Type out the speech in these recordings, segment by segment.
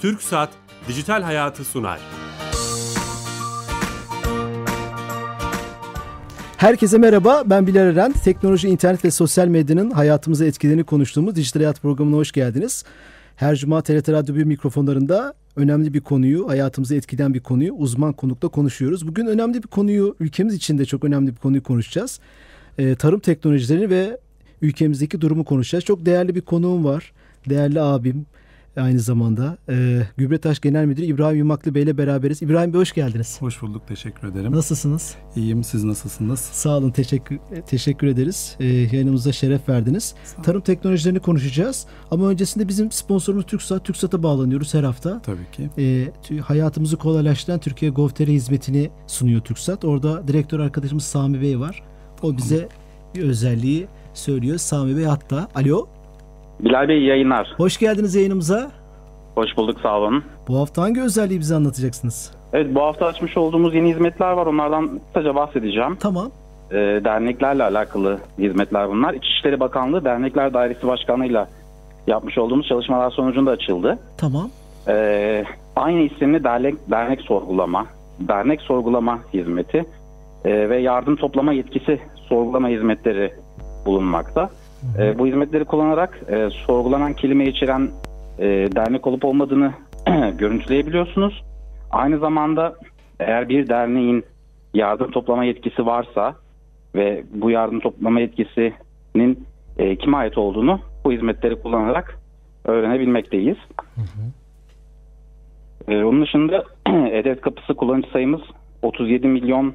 Türk Saat Dijital Hayatı sunar. Herkese merhaba, ben Bilal Eren. Teknoloji, internet ve sosyal medyanın hayatımıza etkilerini konuştuğumuz Dijital Hayat programına hoş geldiniz. Her cuma TRT Radyo 1 mikrofonlarında önemli bir konuyu, hayatımızı etkileyen bir konuyu uzman konukla konuşuyoruz. Bugün önemli bir konuyu, ülkemiz için de çok önemli bir konuyu konuşacağız. Ee, tarım teknolojilerini ve ülkemizdeki durumu konuşacağız. Çok değerli bir konuğum var. Değerli abim, aynı zamanda. E, Gübretaş Genel Müdürü İbrahim Yumaklı Bey ile beraberiz. İbrahim Bey hoş geldiniz. Hoş bulduk, teşekkür ederim. Nasılsınız? İyiyim, siz nasılsınız? Sağ olun, teşekkür teşekkür ederiz. E, yayınımıza şeref verdiniz. Tarım teknolojilerini konuşacağız. Ama öncesinde bizim sponsorumuz TürkSat. TürkSat'a bağlanıyoruz her hafta. Tabii ki. E, hayatımızı kolaylaştıran Türkiye Gov.tr hizmetini sunuyor TürkSat. Orada direktör arkadaşımız Sami Bey var. O bize bir özelliği söylüyor. Sami Bey hatta. Alo. Bilal Bey iyi yayınlar. Hoş geldiniz yayınımıza. Hoş bulduk sağ olun. Bu hafta hangi özelliği bize anlatacaksınız? Evet bu hafta açmış olduğumuz yeni hizmetler var. Onlardan kısaca bahsedeceğim. Tamam. Ee, derneklerle alakalı hizmetler bunlar. İçişleri Bakanlığı Dernekler Dairesi Başkanı'yla yapmış olduğumuz çalışmalar sonucunda açıldı. Tamam. Ee, aynı isimli dernek, dernek sorgulama, dernek sorgulama hizmeti e, ve yardım toplama yetkisi sorgulama hizmetleri bulunmakta. E, bu hizmetleri kullanarak e, sorgulanan kelime içeren e, dernek olup olmadığını görüntüleyebiliyorsunuz. Aynı zamanda eğer bir derneğin yardım toplama yetkisi varsa ve bu yardım toplama yetkisinin e, kime ait olduğunu bu hizmetleri kullanarak öğrenebilmekteyiz. Hı hı. E, onun dışında E-Devlet Kapısı kullanıcı sayımız 37 milyon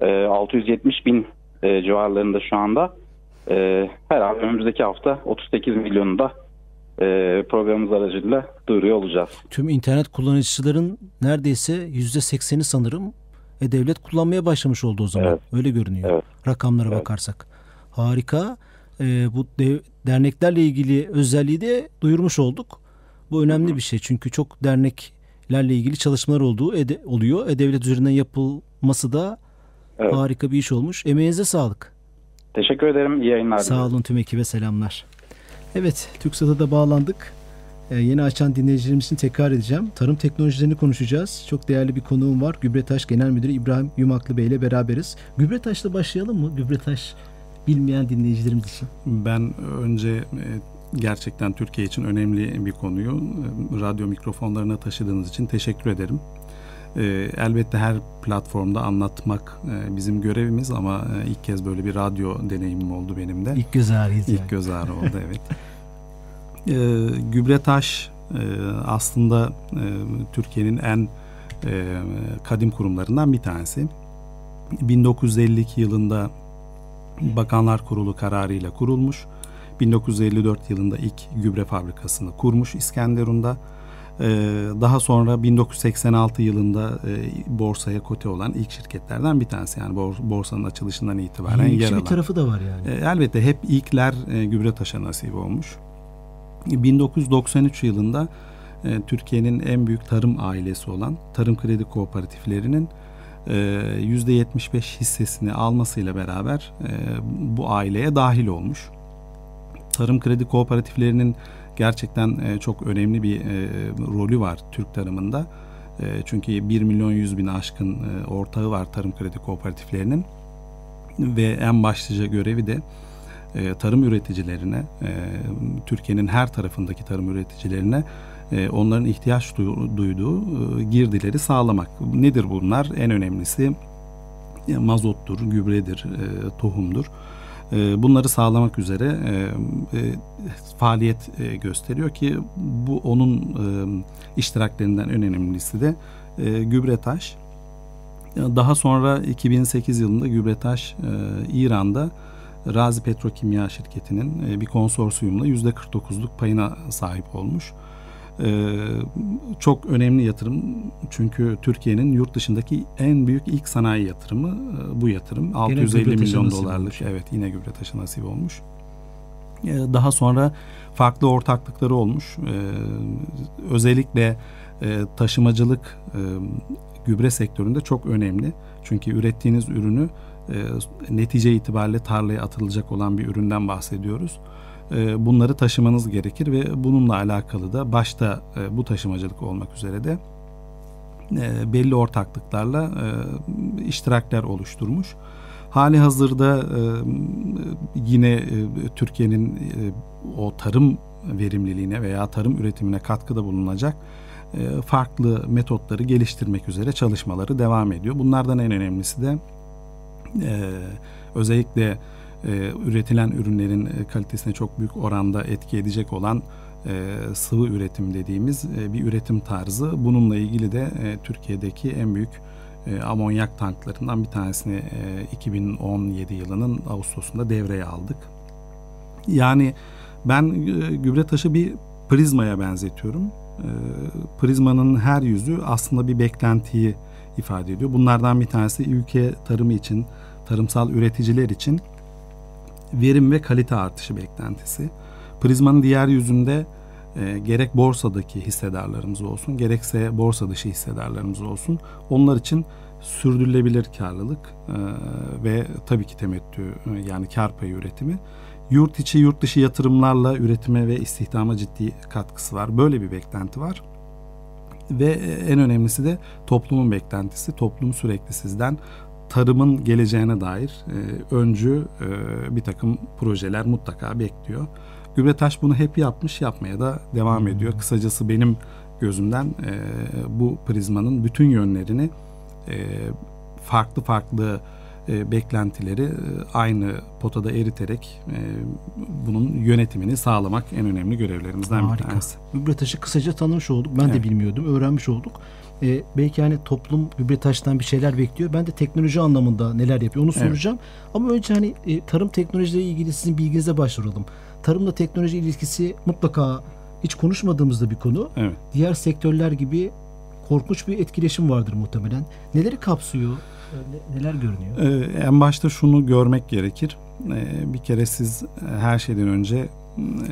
e, 670 bin e, civarlarında şu anda. E, herhalde önümüzdeki hafta 38 milyonu da e, programımız aracılığıyla duyuruyor olacağız. Tüm internet kullanıcıların neredeyse %80'i sanırım e-devlet kullanmaya başlamış oldu o zaman. Evet. Öyle görünüyor. Evet. Rakamlara evet. bakarsak. Harika. E, bu dev, derneklerle ilgili özelliği de duyurmuş olduk. Bu önemli bir şey. Çünkü çok derneklerle ilgili çalışmalar olduğu ede, oluyor. E-devlet üzerinden yapılması da evet. harika bir iş olmuş. Emeğinize sağlık. Teşekkür ederim. İyi yayınlar. Sağ olun tüm ekibe selamlar. Evet, TürkSat'a da bağlandık. Ee, yeni açan dinleyicilerimiz için tekrar edeceğim. Tarım teknolojilerini konuşacağız. Çok değerli bir konuğum var. Gübretaş Genel Müdürü İbrahim Yumaklı Bey ile beraberiz. Gübretaş'la başlayalım mı? Gübretaş bilmeyen dinleyicilerimiz için. Ben önce e, gerçekten Türkiye için önemli bir konuyu e, radyo mikrofonlarına taşıdığınız için teşekkür ederim. E, elbette her platformda anlatmak e, bizim görevimiz ama e, ilk kez böyle bir radyo deneyimim oldu benim de. İlk göz ağrıyız İlk yani. göz ağrı oldu evet. e, Gübretaş e, aslında e, Türkiye'nin en e, kadim kurumlarından bir tanesi. 1952 yılında Bakanlar Kurulu kararıyla kurulmuş. 1954 yılında ilk gübre fabrikasını kurmuş İskenderun'da. Ee, daha sonra 1986 yılında e, borsaya kote olan ilk şirketlerden bir tanesi. Yani borsanın açılışından itibaren yer alan. bir tarafı da var yani. Ee, elbette hep ilkler e, gübre taşa nasip olmuş. 1993 yılında e, Türkiye'nin en büyük tarım ailesi olan Tarım Kredi Kooperatiflerinin %75 hissesini almasıyla beraber bu aileye dahil olmuş. Tarım Kredi Kooperatiflerinin gerçekten e, çok önemli bir e, rolü var Türk tarımında. E, çünkü 1 milyon 100 bin aşkın e, ortağı var tarım kredi kooperatiflerinin ve en başlıca görevi de e, tarım üreticilerine, e, Türkiye'nin her tarafındaki tarım üreticilerine e, onların ihtiyaç duyduğu e, girdileri sağlamak. Nedir bunlar? En önemlisi e, mazottur, gübredir, e, tohumdur. Ee, bunları sağlamak üzere e, e, faaliyet e, gösteriyor ki bu onun iştiraklerinden en önemlisi de Gübretaş. Daha sonra 2008 yılında Gübretaş İran'da Razi Petrokimya şirketinin bir konsorsiyumla %49'luk payına sahip olmuş. Ee, çok önemli yatırım çünkü Türkiye'nin yurt dışındaki en büyük ilk sanayi yatırımı e, bu yatırım. 650 milyon dolarlık olmuş. evet yine gübre taşı nasip olmuş. Ee, daha sonra farklı ortaklıkları olmuş. Ee, özellikle e, taşımacılık e, gübre sektöründe çok önemli. Çünkü ürettiğiniz ürünü netice itibariyle tarlaya atılacak olan bir üründen bahsediyoruz e, bunları taşımanız gerekir ve bununla alakalı da başta e, bu taşımacılık olmak üzere de e, belli ortaklıklarla e, iştirakler oluşturmuş. Hali hazırda e, yine e, Türkiye'nin e, o tarım verimliliğine veya tarım üretimine katkıda bulunacak e, farklı metotları geliştirmek üzere çalışmaları devam ediyor. Bunlardan en önemlisi de e, özellikle e, üretilen ürünlerin e, kalitesine çok büyük oranda etki edecek olan e, sıvı üretim dediğimiz e, bir üretim tarzı. Bununla ilgili de e, Türkiye'deki en büyük e, amonyak tanklarından bir tanesini e, 2017 yılının Ağustos'unda devreye aldık. Yani ben e, gübre taşı bir prizmaya benzetiyorum. E, prizmanın her yüzü aslında bir beklentiyi ifade ediyor. Bunlardan bir tanesi ülke tarımı için, tarımsal üreticiler için verim ve kalite artışı beklentisi. Prizmanın diğer yüzünde e, gerek borsadaki hissedarlarımız olsun gerekse borsa dışı hissedarlarımız olsun onlar için sürdürülebilir karlılık e, ve tabii ki temettü e, yani kar payı üretimi yurt içi yurt dışı yatırımlarla üretime ve istihdama ciddi katkısı var. Böyle bir beklenti var. Ve en önemlisi de toplumun beklentisi. Toplum sürekli sizden tarımın geleceğine dair e, öncü e, bir takım projeler mutlaka bekliyor. Gübretaş bunu hep yapmış, yapmaya da devam ediyor. Kısacası benim gözümden e, bu prizmanın bütün yönlerini e, farklı farklı e, beklentileri e, aynı potada eriterek e, bunun yönetimini sağlamak en önemli görevlerimizden Harika. bir tanesi. Gübretaş'ı kısaca tanımış olduk. Ben de Evet. bilmiyordum. Öğrenmiş olduk. E, belki hani toplum Gübretaş'tan bir şeyler bekliyor. Ben de teknoloji anlamında neler yapıyor onu Evet. soracağım. Ama önce hani e, tarım teknolojileriyle ilgili sizin bilginize başvuralım. Tarımla teknoloji ilişkisi mutlaka hiç konuşmadığımızda bir konu. Evet. Diğer sektörler gibi korkunç bir etkileşim vardır muhtemelen. Neleri kapsıyor? E, ne- Neler görünüyor? Ee, en başta şunu görmek gerekir. Ee, bir kere siz e, her şeyden önce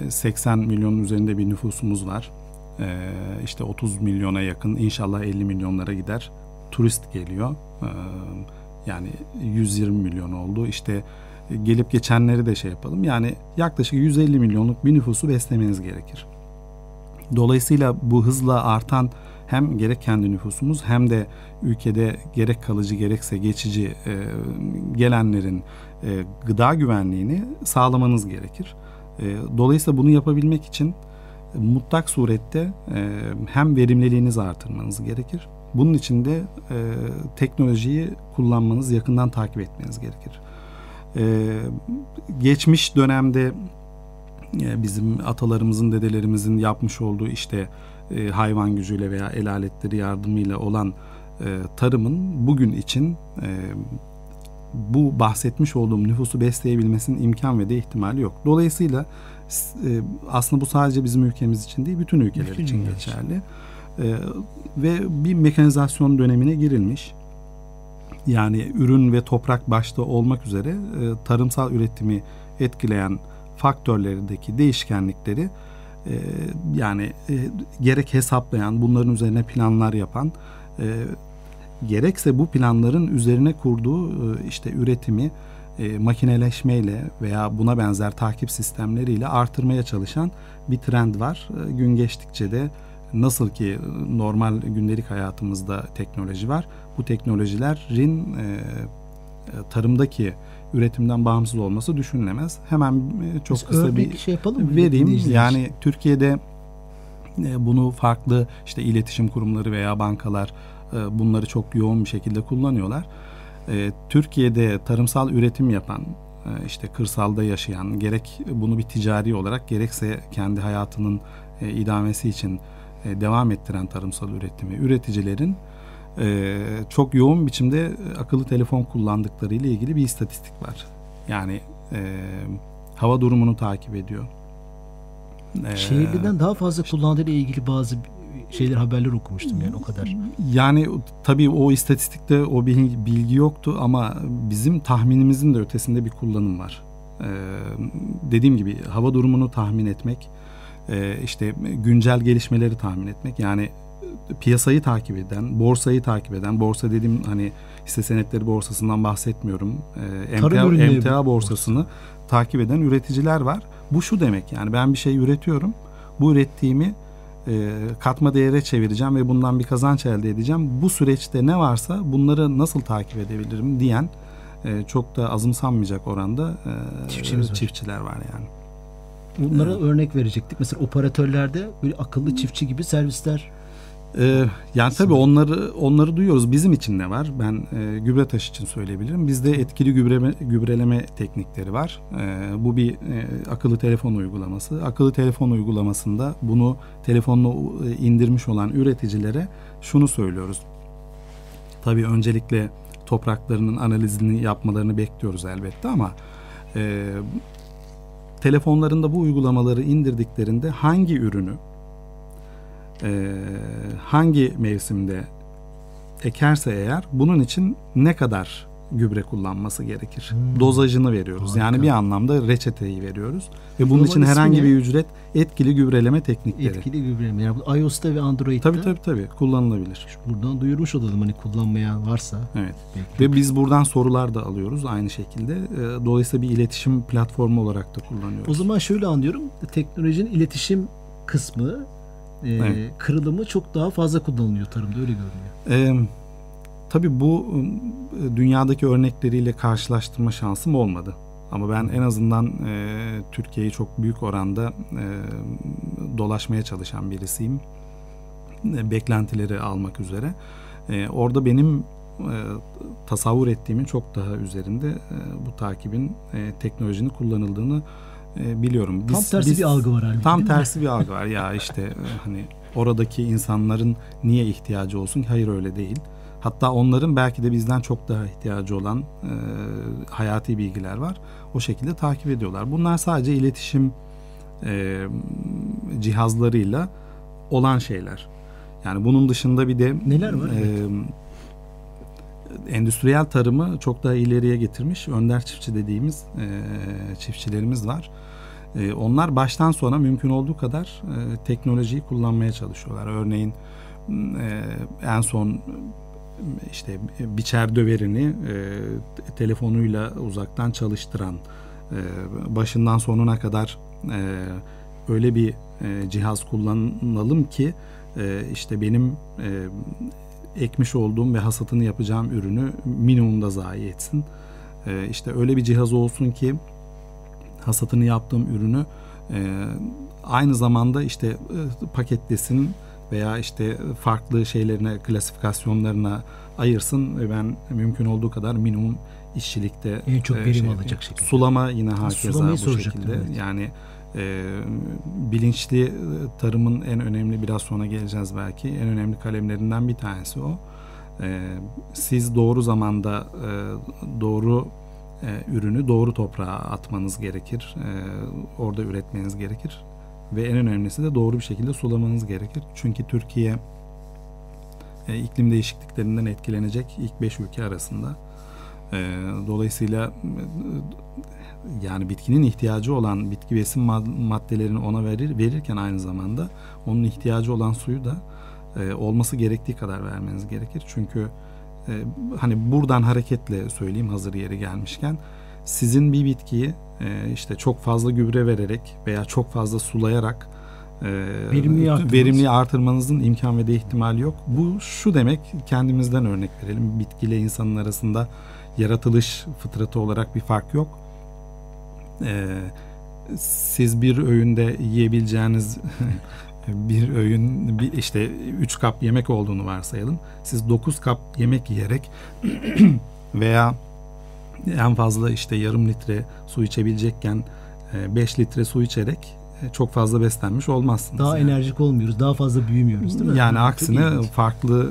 e, 80 milyonun üzerinde bir nüfusumuz var. Ee, işte 30 milyona yakın inşallah 50 milyonlara gider. Turist geliyor. Ee, yani 120 milyon oldu. İşte e, gelip geçenleri de şey yapalım. Yani yaklaşık 150 milyonluk bir nüfusu beslemeniz gerekir. Dolayısıyla bu hızla artan hem gerek kendi nüfusumuz hem de ülkede gerek kalıcı gerekse geçici e, gelenlerin e, gıda güvenliğini sağlamanız gerekir. E, dolayısıyla bunu yapabilmek için mutlak surette e, hem verimliliğinizi artırmanız gerekir. Bunun için de e, teknolojiyi kullanmanız, yakından takip etmeniz gerekir. E, geçmiş dönemde e, bizim atalarımızın, dedelerimizin yapmış olduğu işte e, hayvan gücüyle veya el aletleri yardımıyla olan e, tarımın bugün için e, bu bahsetmiş olduğum nüfusu besleyebilmesinin imkan ve de ihtimali yok. Dolayısıyla e, aslında bu sadece bizim ülkemiz için değil, bütün ülkeler Bütün için. geçerli. E, ve bir mekanizasyon dönemine girilmiş. Yani ürün ve toprak başta olmak üzere e, tarımsal üretimi etkileyen faktörlerindeki değişkenlikleri e, yani e, gerek hesaplayan, bunların üzerine planlar yapan, e, gerekse bu planların üzerine kurduğu e, işte üretimi makineleşmeyle veya buna benzer takip sistemleriyle artırmaya çalışan bir trend var. Gün geçtikçe de nasıl ki normal gündelik hayatımızda teknoloji var, bu teknolojilerin tarımdaki üretimden bağımsız olması düşünülemez. Hemen e, çok Biz kısa bir şey yapalım mı? vereyim. Yani Türkiye'de e, bunu farklı işte iletişim kurumları veya bankalar e, bunları çok yoğun bir şekilde kullanıyorlar. Türkiye'de tarımsal üretim yapan işte kırsalda yaşayan gerek bunu bir ticari olarak gerekse kendi hayatının idamesi için devam ettiren tarımsal üretimi üreticilerin e, çok yoğun biçimde e, akıllı telefon kullandıkları ile ilgili bir istatistik var. Yani e, hava durumunu takip ediyor. E, Şehirliden daha fazla kullandığı ile ilgili bazı şeyler haberler okumuştum yani o kadar. Yani tabii o istatistikte o bilgi, bilgi yoktu ama bizim tahminimizin de ötesinde bir kullanım var. Ee, dediğim gibi hava durumunu tahmin etmek, e, işte güncel gelişmeleri tahmin etmek. Yani piyasayı takip eden, borsayı takip eden, borsa dediğim hani hisse senetleri borsasından bahsetmiyorum. Tarım MTA, MTA borsasını takip eden üreticiler var. Bu şu demek yani ben bir şey üretiyorum. Bu ürettiğimi e, katma değere çevireceğim ve bundan bir kazanç elde edeceğim. Bu süreçte ne varsa bunları nasıl takip edebilirim diyen e, çok da azımsanmayacak oranda e, Çiftçimiz var. çiftçiler var yani. Bunlara örnek verecektik. Mesela operatörlerde böyle akıllı çiftçi gibi servisler Ee, yani tabii onları onları duyuyoruz. Bizim için ne var? Ben e, gübre taşı için söyleyebilirim. Bizde etkili gübreleme, gübreleme teknikleri var. E, bu bir e, akıllı telefon uygulaması. Akıllı telefon uygulamasında bunu telefonla e, indirmiş olan üreticilere şunu söylüyoruz. Tabii öncelikle topraklarının analizini yapmalarını bekliyoruz elbette ama e, telefonlarında bu uygulamaları indirdiklerinde hangi ürünü e, hangi mevsimde ekerse eğer bunun için ne kadar gübre kullanması gerekir. Hmm. Dozajını veriyoruz. Harika. Yani bir anlamda reçeteyi veriyoruz. Ve bunun Uygulamanın için herhangi ne? bir ücret etkili gübreleme teknikleri. etkili gübreleme. Yani bu iOS'ta ve Android'de Tabii tabii tabii kullanılabilir. buradan duyurmuş olalım hani kullanmayan varsa. Evet. Belki. Ve biz buradan sorular da alıyoruz aynı şekilde. E, Dolayısıyla bir iletişim platformu olarak da kullanıyoruz. O zaman şöyle anlıyorum. Teknolojinin iletişim kısmı e, Evet. kırılımı çok daha fazla kullanılıyor tarımda öyle görünüyor. Ee, tabii bu e, dünyadaki örnekleriyle karşılaştırma şansım olmadı. Ama ben en azından e, Türkiye'yi çok büyük oranda e, dolaşmaya çalışan birisiyim. E, beklentileri almak üzere. E, orada benim e, tasavvur ettiğimin çok daha üzerinde e, bu takibin e, teknolojinin kullanıldığını e, biliyorum. Tam tersi bir algı var halbuki. Tam değil mi? tersi bir algı var. Ya işte e, hani oradaki insanların niye ihtiyacı olsun ki? Hayır öyle değil. Hatta onların belki de bizden çok daha ihtiyacı olan e, hayati bilgiler var. O şekilde takip ediyorlar. Bunlar sadece iletişim e, cihazlarıyla olan şeyler. Yani bunun dışında bir de Neler var? e, endüstriyel tarımı çok daha ileriye getirmiş önder çiftçi dediğimiz e, çiftçilerimiz var. E, onlar baştan sona mümkün olduğu kadar e, teknolojiyi kullanmaya çalışıyorlar. Örneğin en son işte biçer döverini te- telefonuyla uzaktan çalıştıran başından sonuna kadar öyle bir cihaz kullanalım ki işte benim ekmiş olduğum ve hasatını yapacağım ürünü minimumda zayi etsin. E, işte öyle bir cihaz olsun ki hasatını yaptığım ürünü e, aynı zamanda işte e, paketlesin veya işte farklı şeylerine klasifikasyonlarına ayırsın ve ben mümkün olduğu kadar minimum işçilikte En çok e, verim şey alacak şekilde. Sulama yine hakeza bu şekilde. evet. Yani e, bilinçli tarımın en önemli biraz sonra geleceğiz belki en önemli kalemlerinden bir tanesi o. E, siz doğru zamanda e, doğru e, ürünü doğru toprağa atmanız gerekir. E, orada üretmeniz gerekir. Ve en önemlisi de doğru bir şekilde sulamanız gerekir. Çünkü Türkiye e, iklim değişikliklerinden etkilenecek ilk 5 ülke arasında. E, dolayısıyla e, yani bitkinin ihtiyacı olan bitki besin mad- maddelerini ona verir verirken aynı zamanda onun ihtiyacı olan suyu da e, olması gerektiği kadar vermeniz gerekir. Çünkü e, hani buradan hareketle söyleyeyim hazır yeri gelmişken sizin bir bitkiyi e, işte çok fazla gübre vererek veya çok fazla sulayarak e, Verimliği artırmanız. verimliği artırmanızın imkan ve de ihtimali yok. Bu şu demek kendimizden örnek verelim. Bitkiyle insanın arasında yaratılış fıtratı olarak bir fark yok. E, siz bir öğünde yiyebileceğiniz bir öğün bir işte 3 kap yemek olduğunu varsayalım. Siz 9 kap yemek yiyerek veya en fazla işte yarım litre su içebilecekken 5 litre su içerek e, çok fazla beslenmiş olmazsınız. Daha yani. enerjik olmuyoruz. Daha fazla büyümüyoruz değil mi? Yani aksine farklı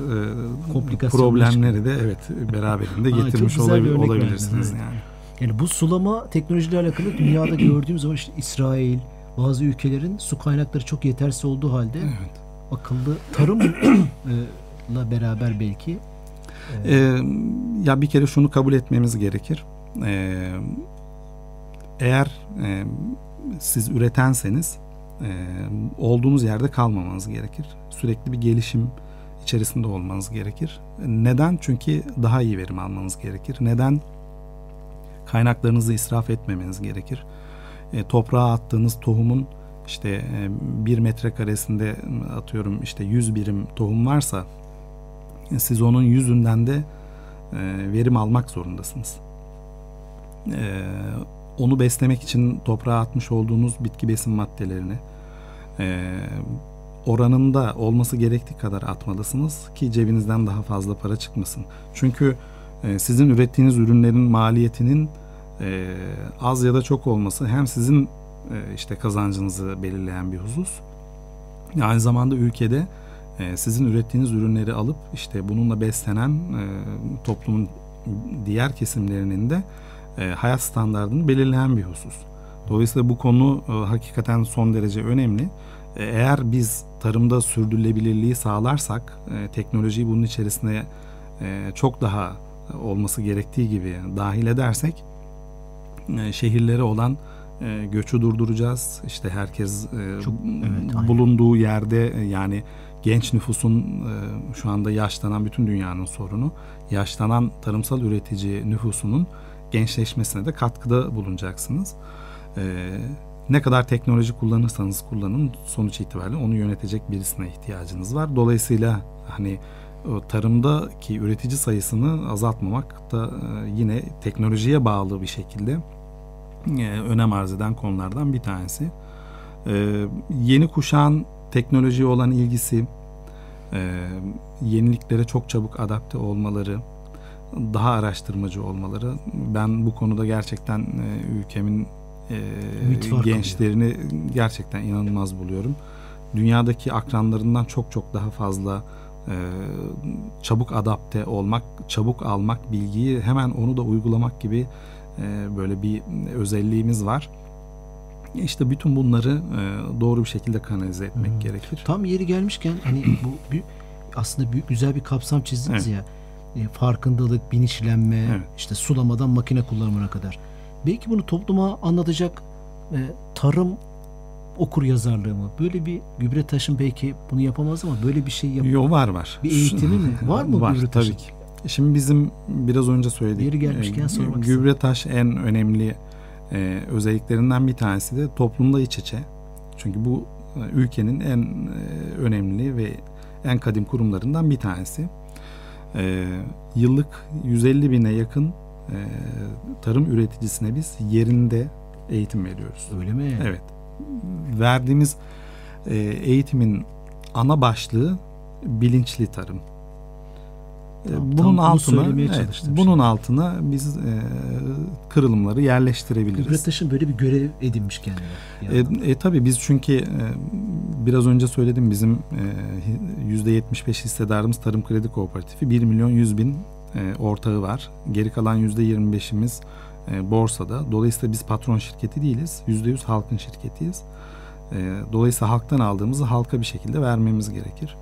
e, problemleri de evet beraberinde getirmiş olabil- olabilirsiniz verdin, yani. Yani bu sulama teknolojiyle alakalı dünyada gördüğümüz zaman işte İsrail, bazı ülkelerin su kaynakları çok yetersiz olduğu halde Evet. akıllı tarımla beraber belki Ee, ya bir kere şunu kabul etmemiz gerekir. Ee, eğer e, siz üretenseniz e, olduğunuz yerde kalmamanız gerekir. Sürekli bir gelişim içerisinde olmanız gerekir. Neden? Çünkü daha iyi verim almanız gerekir. Neden? Kaynaklarınızı israf etmemeniz gerekir. e, toprağa attığınız tohumun işte e, bir metrekaresinde atıyorum işte 100 birim tohum varsa e, siz onun yüzünden de e, verim almak zorundasınız. E, onu beslemek için toprağa atmış olduğunuz bitki besin maddelerini e, oranında olması gerektiği kadar atmalısınız ki cebinizden daha fazla para çıkmasın. Çünkü sizin ürettiğiniz ürünlerin maliyetinin e, az ya da çok olması hem sizin e, işte kazancınızı belirleyen bir husus. Aynı zamanda ülkede e, sizin ürettiğiniz ürünleri alıp işte bununla beslenen toplumun diğer kesimlerinin de hayat standartını belirleyen bir husus. Dolayısıyla bu konu hakikaten son derece önemli. Eğer biz tarımda sürdürülebilirliği sağlarsak, teknolojiyi bunun içerisine çok daha olması gerektiği gibi dahil edersek, e, şehirlere olan e, göçü durduracağız. İşte herkes e, Çok- evet, bulunduğu yerde e, yani genç nüfusun e, şu anda yaşlanan bütün dünyanın sorunu. Yaşlanan tarımsal üretici nüfusunun gençleşmesine de katkıda bulunacaksınız. E, ne kadar teknoloji kullanırsanız kullanın sonuç itibariyle onu yönetecek birisine ihtiyacınız var. Dolayısıyla hani tarımdaki üretici sayısını azaltmamak da e, yine teknolojiye bağlı bir şekilde e, önem arz eden konulardan bir tanesi. E, yeni kuşağın teknolojiye olan ilgisi, yeniliklere çok çabuk adapte olmaları, daha araştırmacı olmaları. Ben bu konuda gerçekten ülkemin gençlerini gerçekten inanılmaz buluyorum. Dünyadaki akranlarından çok çok daha fazla e, çabuk adapte olmak, çabuk almak bilgiyi hemen onu da uygulamak gibi e, böyle bir özelliğimiz var. İşte bütün bunları e, doğru bir şekilde kanalize etmek Hı. gerekir. Tam yeri gelmişken hani bu bir, aslında büyük güzel bir kapsam çizdiniz ya. E, farkındalık, bilinçlenme, Evet. işte sulamadan makine kullanımına kadar. Belki bunu topluma anlatacak e, tarım okur yazarlığı mı? Böyle bir gübre taşın belki bunu yapamaz ama böyle bir şey yap. Yo var var. Bir eğitimi mi? Var mı var, gübre taşı? tabii ki. Şimdi bizim biraz önce söyledik. Yeri gelmişken e, sormak Gübre taş en önemli e, özelliklerinden bir tanesi de toplumda iç içe. Çünkü bu e, ülkenin en e, önemli ve en kadim kurumlarından bir tanesi. E, yıllık 150 bine yakın e, tarım üreticisine biz yerinde eğitim veriyoruz. Öyle mi? Evet. Verdiğimiz e, eğitimin ana başlığı bilinçli tarım. E, Tamam, tam bunun bunu altına evet, bunun altına biz e, kırılımları yerleştirebiliriz. taşın böyle bir görev edinmiş kendine. E, e, tabii biz çünkü e, biraz önce söyledim bizim e, %75 hissedarımız Tarım Kredi Kooperatifi 1 milyon 100 bin e, ortağı var. Geri kalan %25'imiz e, borsada. Dolayısıyla biz patron şirketi değiliz. %100 halkın şirketiyiz. E, dolayısıyla halktan aldığımızı halka bir şekilde vermemiz gerekir.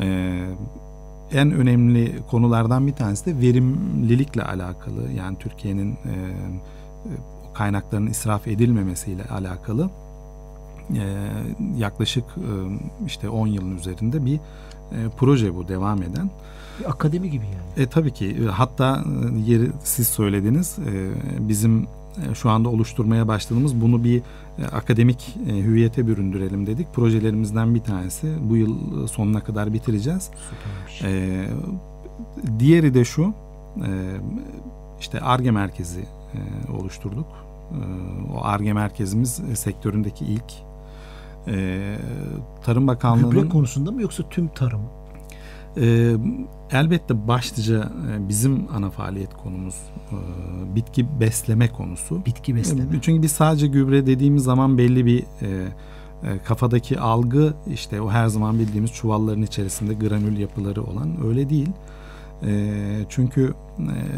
E, en önemli konulardan bir tanesi de verimlilikle alakalı. Yani Türkiye'nin e, e, o kaynakların israf edilmemesiyle alakalı e, yaklaşık e, işte 10 yılın üzerinde bir e, proje bu devam eden. Bir akademi gibi yani. E tabii ki e, hatta e, yeri siz söylediniz e, bizim şu anda oluşturmaya başladığımız bunu bir akademik hüviyete büründürelim dedik. Projelerimizden bir tanesi bu yıl sonuna kadar bitireceğiz. Süpermiş. E, diğeri de şu işte ARGE merkezi oluşturduk. O ARGE merkezimiz sektöründeki ilk Tarım Bakanlığı'nın Gübre konusunda mı yoksa tüm tarım? ee, elbette başlıca e, bizim ana faaliyet konumuz e, bitki besleme konusu. Bitki besleme. E, Çünkü biz sadece gübre dediğimiz zaman belli bir kafadaki algı işte o her zaman bildiğimiz çuvalların içerisinde granül yapıları olan öyle değil. Çünkü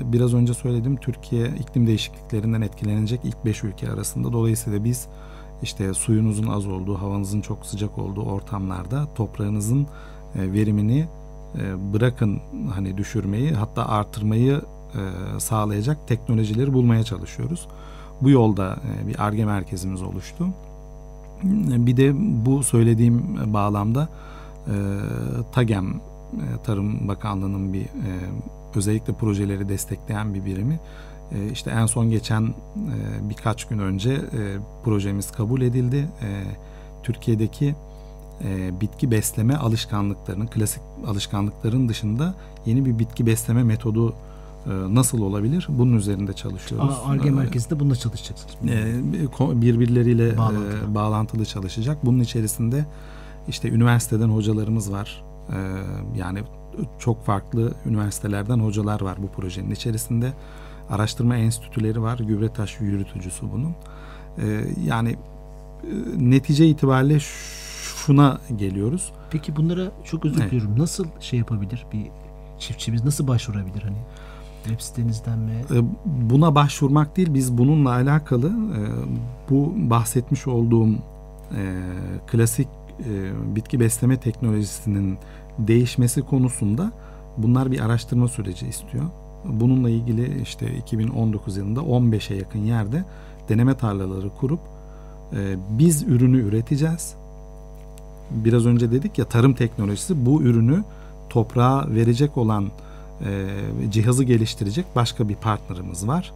biraz önce söyledim Türkiye iklim değişikliklerinden etkilenecek ilk 5 ülke arasında. Dolayısıyla biz işte suyunuzun az olduğu, havanızın çok sıcak olduğu ortamlarda toprağınızın verimini e, bırakın hani düşürmeyi hatta artırmayı e, sağlayacak teknolojileri bulmaya çalışıyoruz. Bu yolda e, bir ARGE merkezimiz oluştu. Bir de bu söylediğim bağlamda TAGEM Tarım Bakanlığı'nın bir özellikle projeleri destekleyen bir birimi E, işte en son geçen birkaç gün önce projemiz kabul edildi. E, Türkiye'deki e, bitki besleme alışkanlıklarının, klasik alışkanlıkların dışında yeni bir bitki besleme metodu e, nasıl olabilir? Bunun üzerinde çalışıyoruz. ARGE E, merkezinde bununla çalışacaksınız. e, birbirleriyle Bağlantılı. e, bağlantılı çalışacak. Bunun içerisinde işte üniversiteden hocalarımız var. E, yani çok farklı üniversitelerden hocalar var bu projenin içerisinde. Araştırma enstitüleri var. Gübretaş yürütücüsü bunun. E, yani e, netice itibariyle şuna geliyoruz. Peki bunlara çok özür Evet. diliyorum. Nasıl şey yapabilir bir çiftçimiz nasıl başvurabilir hani? Web sitenizden mi? E, Buna başvurmak değil, biz bununla alakalı e, bu bahsetmiş olduğum e, klasik e, bitki besleme teknolojisinin değişmesi konusunda bunlar bir araştırma süreci istiyor. Bununla ilgili işte 2019 yılında 15'e yakın yerde deneme tarlaları kurup biz ürünü üreteceğiz. Biraz önce dedik ya tarım teknolojisi bu ürünü toprağa verecek olan e, cihazı geliştirecek başka bir partnerimiz var.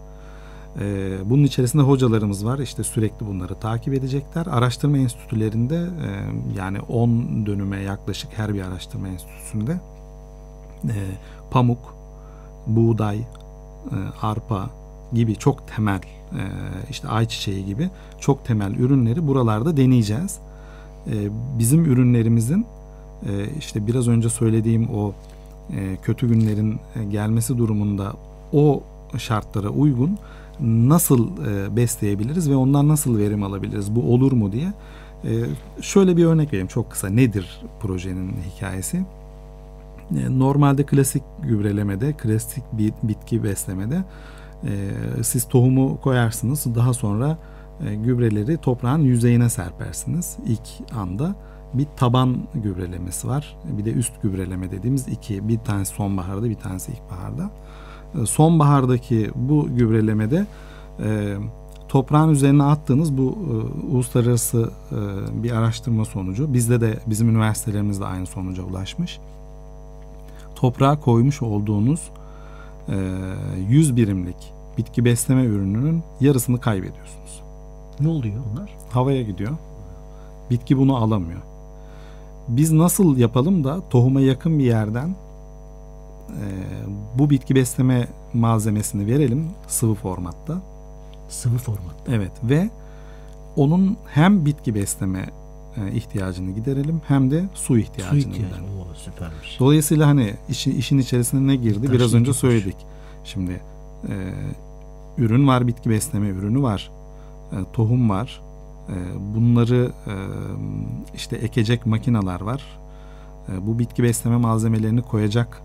E, bunun içerisinde hocalarımız var. İşte sürekli bunları takip edecekler. Araştırma enstitülerinde e, yani 10 dönüme yaklaşık her bir araştırma enstitüsünde e, pamuk, buğday, e, arpa gibi çok temel e, işte ayçiçeği gibi çok temel ürünleri buralarda deneyeceğiz. E, bizim ürünlerimizin e, işte biraz önce söylediğim o e, kötü günlerin e, gelmesi durumunda o şartlara uygun nasıl besleyebiliriz ve ondan nasıl verim alabiliriz bu olur mu diye şöyle bir örnek vereyim çok kısa. Nedir projenin hikayesi? Normalde klasik gübrelemede klasik bitki beslemede siz tohumu koyarsınız daha sonra gübreleri toprağın yüzeyine serpersiniz ilk anda bir taban gübrelemesi var. Bir de üst gübreleme dediğimiz iki. Bir tanesi sonbaharda bir tanesi ilkbaharda. E, Sonbahardaki bu gübrelemede e, toprağın üzerine attığınız bu e, uluslararası e, bir araştırma sonucu. Bizde de bizim üniversitelerimiz de aynı sonuca ulaşmış. Toprağa koymuş olduğunuz e, 100 birimlik bitki besleme ürününün yarısını kaybediyorsunuz Ne oluyor onlar? havaya gidiyor. Bitki bunu alamıyor. Biz nasıl yapalım da tohuma yakın bir yerden e, bu bitki besleme malzemesini verelim sıvı formatta. Sıvı format. Evet ve onun hem bitki besleme e, ihtiyacını giderelim hem de su Su ihtiyacını ihtiyacı. giderelim. Oo, süpermiş. Dolayısıyla hani işin, işin içerisine ne girdi? Taş Biraz önce kuş. söyledik. Şimdi e, ürün var, bitki besleme ürünü var, tohum var. E, bunları e, işte ekecek makineler var. E, bu bitki besleme malzemelerini koyacak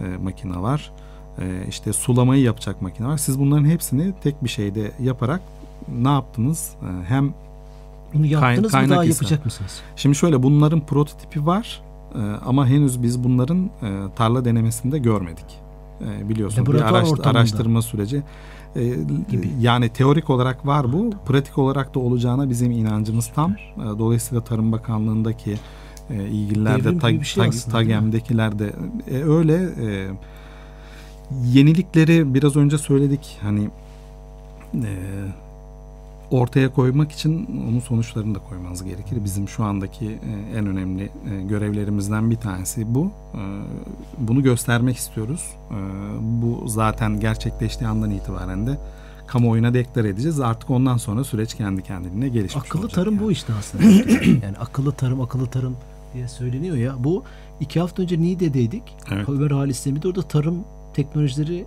e, makine var. E, işte sulamayı yapacak makine var. Siz bunların hepsini tek bir şeyde yaparak ne yaptınız? E, hem Bunu yaptınız mı kaynak daha ise. yapacak mısınız? Şimdi şöyle bunların prototipi var e, ama henüz biz bunların e, tarla denemesinde görmedik. E, biliyorsun bir Laboratuvar araştı- ortamında. araştırma süreci. E, Gibi. Yani teorik olarak var bu, pratik olarak da olacağına bizim inancımız tam. E, dolayısıyla Tarım Bakanlığındaki e, ilgililer de TAG, şey TAG-? TAGEM'dekiler de e, öyle e, yenilikleri biraz önce söyledik hani e, ortaya koymak için onun sonuçlarını da koymanız gerekir. Bizim şu andaki e, en önemli e, görevlerimizden bir tanesi bu. E, Bunu göstermek istiyoruz. Bu zaten gerçekleştiği andan itibaren de kamuoyuna deklar edeceğiz. Artık ondan sonra süreç kendi kendine gelişmiş Akıllı olacak tarım yani. bu işte aslında. yani akıllı tarım, akıllı tarım diye söyleniyor ya. Bu iki hafta önce Niğde'deydik. Evet. Ömer Halis Demir'de orada tarım teknolojileri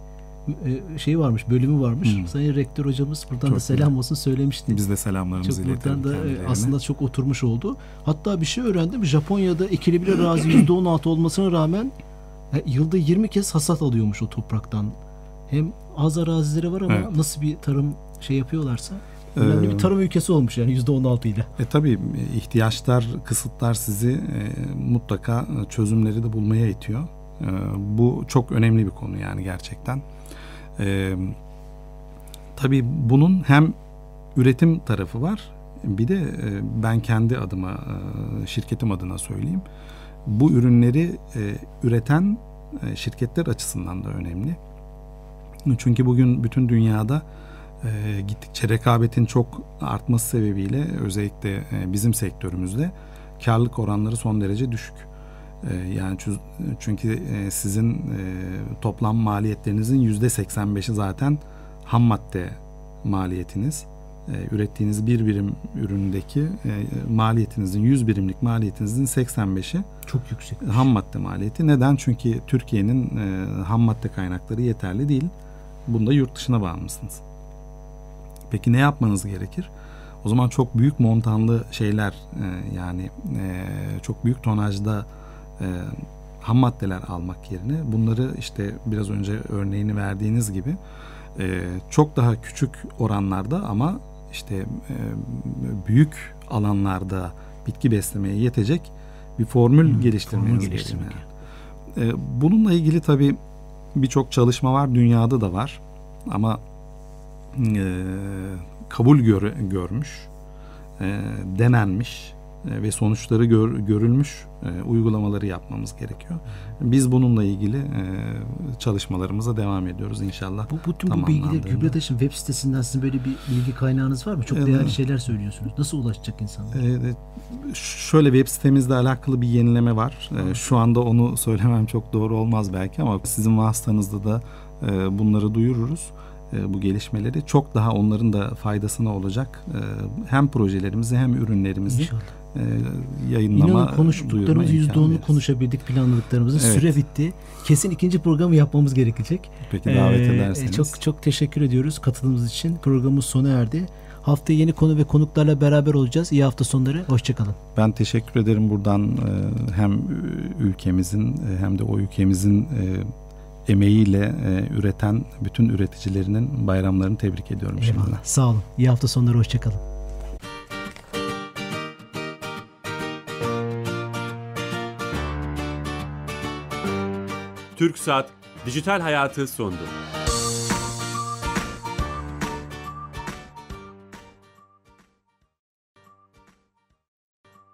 şey varmış, bölümü varmış. Hı. Sayın Rektör hocamız buradan Çok da selam olsun söylemişti. Biz de selamlarımızı Çok iletelim buradan da e, aslında çok oturmuş oldu. Hatta bir şey öğrendim. Japonya'da ekilebilir arazi %16 olmasına rağmen e, yılda 20 kez hasat alıyormuş o topraktan. Hem az arazileri var ama Evet. nasıl bir tarım şey yapıyorlarsa önemli Ee, bir tarım ülkesi olmuş yani %16 ile. E tabii ihtiyaçlar, kısıtlar sizi e, mutlaka çözümleri de bulmaya itiyor. E, bu çok önemli bir konu yani gerçekten. E, tabii bunun hem üretim tarafı var, bir de e, ben kendi adıma, e, şirketim adına söyleyeyim. Bu ürünleri e, üreten e, şirketler açısından da önemli. Çünkü bugün bütün dünyada e, gittikçe rekabetin çok artması sebebiyle özellikle e, bizim sektörümüzde karlılık oranları son derece düşük. E, yani çünkü e, sizin e, toplam maliyetlerinizin yüzde 85'i zaten ham madde maliyetiniz. E, ürettiğiniz bir birim üründeki maliyetinizin 100 birimlik maliyetinizin 85'i çok yüksek. Ham madde maliyeti. Neden? Çünkü Türkiye'nin ham madde kaynakları yeterli değil. Bunda yurt dışına bağımlısınız. Peki ne yapmanız gerekir? O zaman çok büyük montanlı şeyler yani çok büyük tonajda e, ham maddeler almak yerine bunları işte biraz önce örneğini verdiğiniz gibi e, çok daha küçük oranlarda ama işte e, büyük alanlarda bitki beslemeye yetecek bir formül hmm, geliştirmeniz gerekiyor. Yani. E, bununla ilgili tabii birçok çalışma var, dünyada da var ama e, kabul gör, görmüş, e, denenmiş ve sonuçları gör, görülmüş e, uygulamaları yapmamız gerekiyor. Biz bununla ilgili e, çalışmalarımıza devam ediyoruz inşallah. Bu bütün bu bilgiler Gübretaş'ın web sitesinden sizin böyle bir bilgi kaynağınız var mı? Çok değerli şeyler söylüyorsunuz. Nasıl ulaşacak insanlar? E, şöyle web sitemizle alakalı bir yenileme var. E, şu anda onu söylemem çok doğru olmaz belki ama sizin vasıtanızda da e, bunları duyururuz bu gelişmeleri çok daha onların da faydasına olacak hem projelerimizi hem ürünlerimizi İnşallah e, yayınlama İnanın konuştuklarımız %10'unu konuşabildik planladıklarımızın. Evet. Süre bitti. Kesin ikinci programı yapmamız gerekecek. Peki davet ee, ederseniz. Çok çok teşekkür ediyoruz katılımınız için. Programımız sona erdi. Haftaya yeni konu ve konuklarla beraber olacağız. İyi hafta sonları. Hoşçakalın. Ben teşekkür ederim buradan e, hem ülkemizin e, hem de o ülkemizin emeğiyle üreten bütün üreticilerinin bayramlarını tebrik ediyorum Eyvallah. şimdiden. Sağ olun. İyi hafta sonları. Hoşçakalın. Türk Saat Dijital Hayatı sondu.